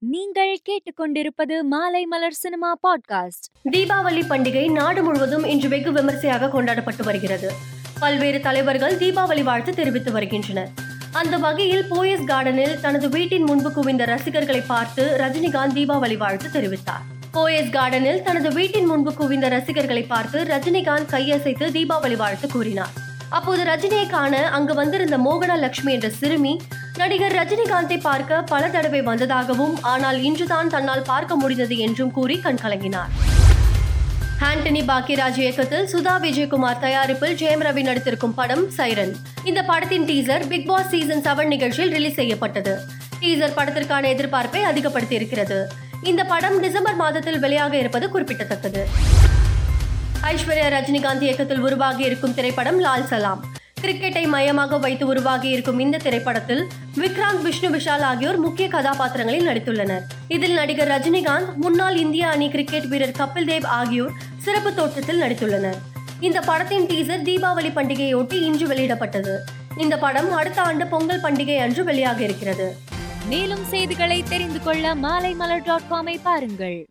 நீங்கள் கேட்டுக்கொண்டிருப்பது மாலை மலர் சினிமா பாட்காஸ்ட். தீபாவளி பண்டிகை நாடு முழுவதும் இன்று வெகு விமர்சையாக கொண்டாடப்பட்டு வருகிறது. பல்வேறு தலைவர்கள் தீபாவளி வாழ்த்து தெரிவித்து வருகின்றனர். அந்த வகையில் போயஸ் கார்டனில் தனது வீட்டின் முன்பு குவிந்த ரசிகர்களை பார்த்து ரஜினிகாந்த் தீபாவளி வாழ்த்து தெரிவித்தார். போயஸ் கார்டனில் தனது வீட்டின் முன்பு குவிந்த ரசிகர்களை பார்த்து ரஜினிகாந்த் கையசைத்து தீபாவளி வாழ்த்து கூறினார். அப்போது ரஜினியை காண அங்கு வந்திருந்த மோகனா லட்சுமி என்ற சிறுமி நடிகர் ரஜினிகாந்தை பார்க்க பல தடவை வந்ததாகவும் ஆனால் இன்றுதான் தன்னால் பார்க்க முடிந்தது என்றும் கூறி கண்கலங்கினார். ஆண்டனி பாக்கியராஜ் இயக்கத்தில் சுதா விஜயகுமார் தயாரிப்பில் ஜெயம் ரவி நடித்திருக்கும் படம் சைரன். இந்த படத்தின் teaser Bigg Boss season seven நிகழ்ச்சியில் ரிலீஸ் செய்யப்பட்டது. டீசர் படத்திற்கான எதிர்பார்ப்பை அதிகப்படுத்தி இருக்கிறது இந்த படம் டிசம்பர் மாதத்தில் வெளியாக இருப்பது குறிப்பிடத்தக்கது. ஐஸ்வர்யா ரஜினிகாந்த் இயக்கத்தில் உருவாகி இருக்கும் திரைப்படம் லால் சலாம். கிரிக்கெட்டை மையமாக வைத்து உருவாகி இருக்கும் இந்த திரைப்படத்தில் விக்ராந்த் விஷ்ணு விஷால் ஆகியோர் முக்கிய கதாபாத்திரங்களில் நடித்துள்ளனர். இதில் நடிகர் ரஜினிகாந்த் முன்னாள் இந்திய அணி கிரிக்கெட் வீரர் கபில் தேவ் ஆகியோர் சிறப்பு தோற்றத்தில் நடித்துள்ளனர். இந்த படத்தின் டீசர் தீபாவளி பண்டிகையொட்டி இன்று வெளியிடப்பட்டது. இந்த படம் அடுத்த ஆண்டு பொங்கல் பண்டிகை அன்று வெளியாக இருக்கிறது. மேலும் செய்திகளை தெரிந்து கொள்ள மாலை மலர் டாட் காமை பாருங்கள்.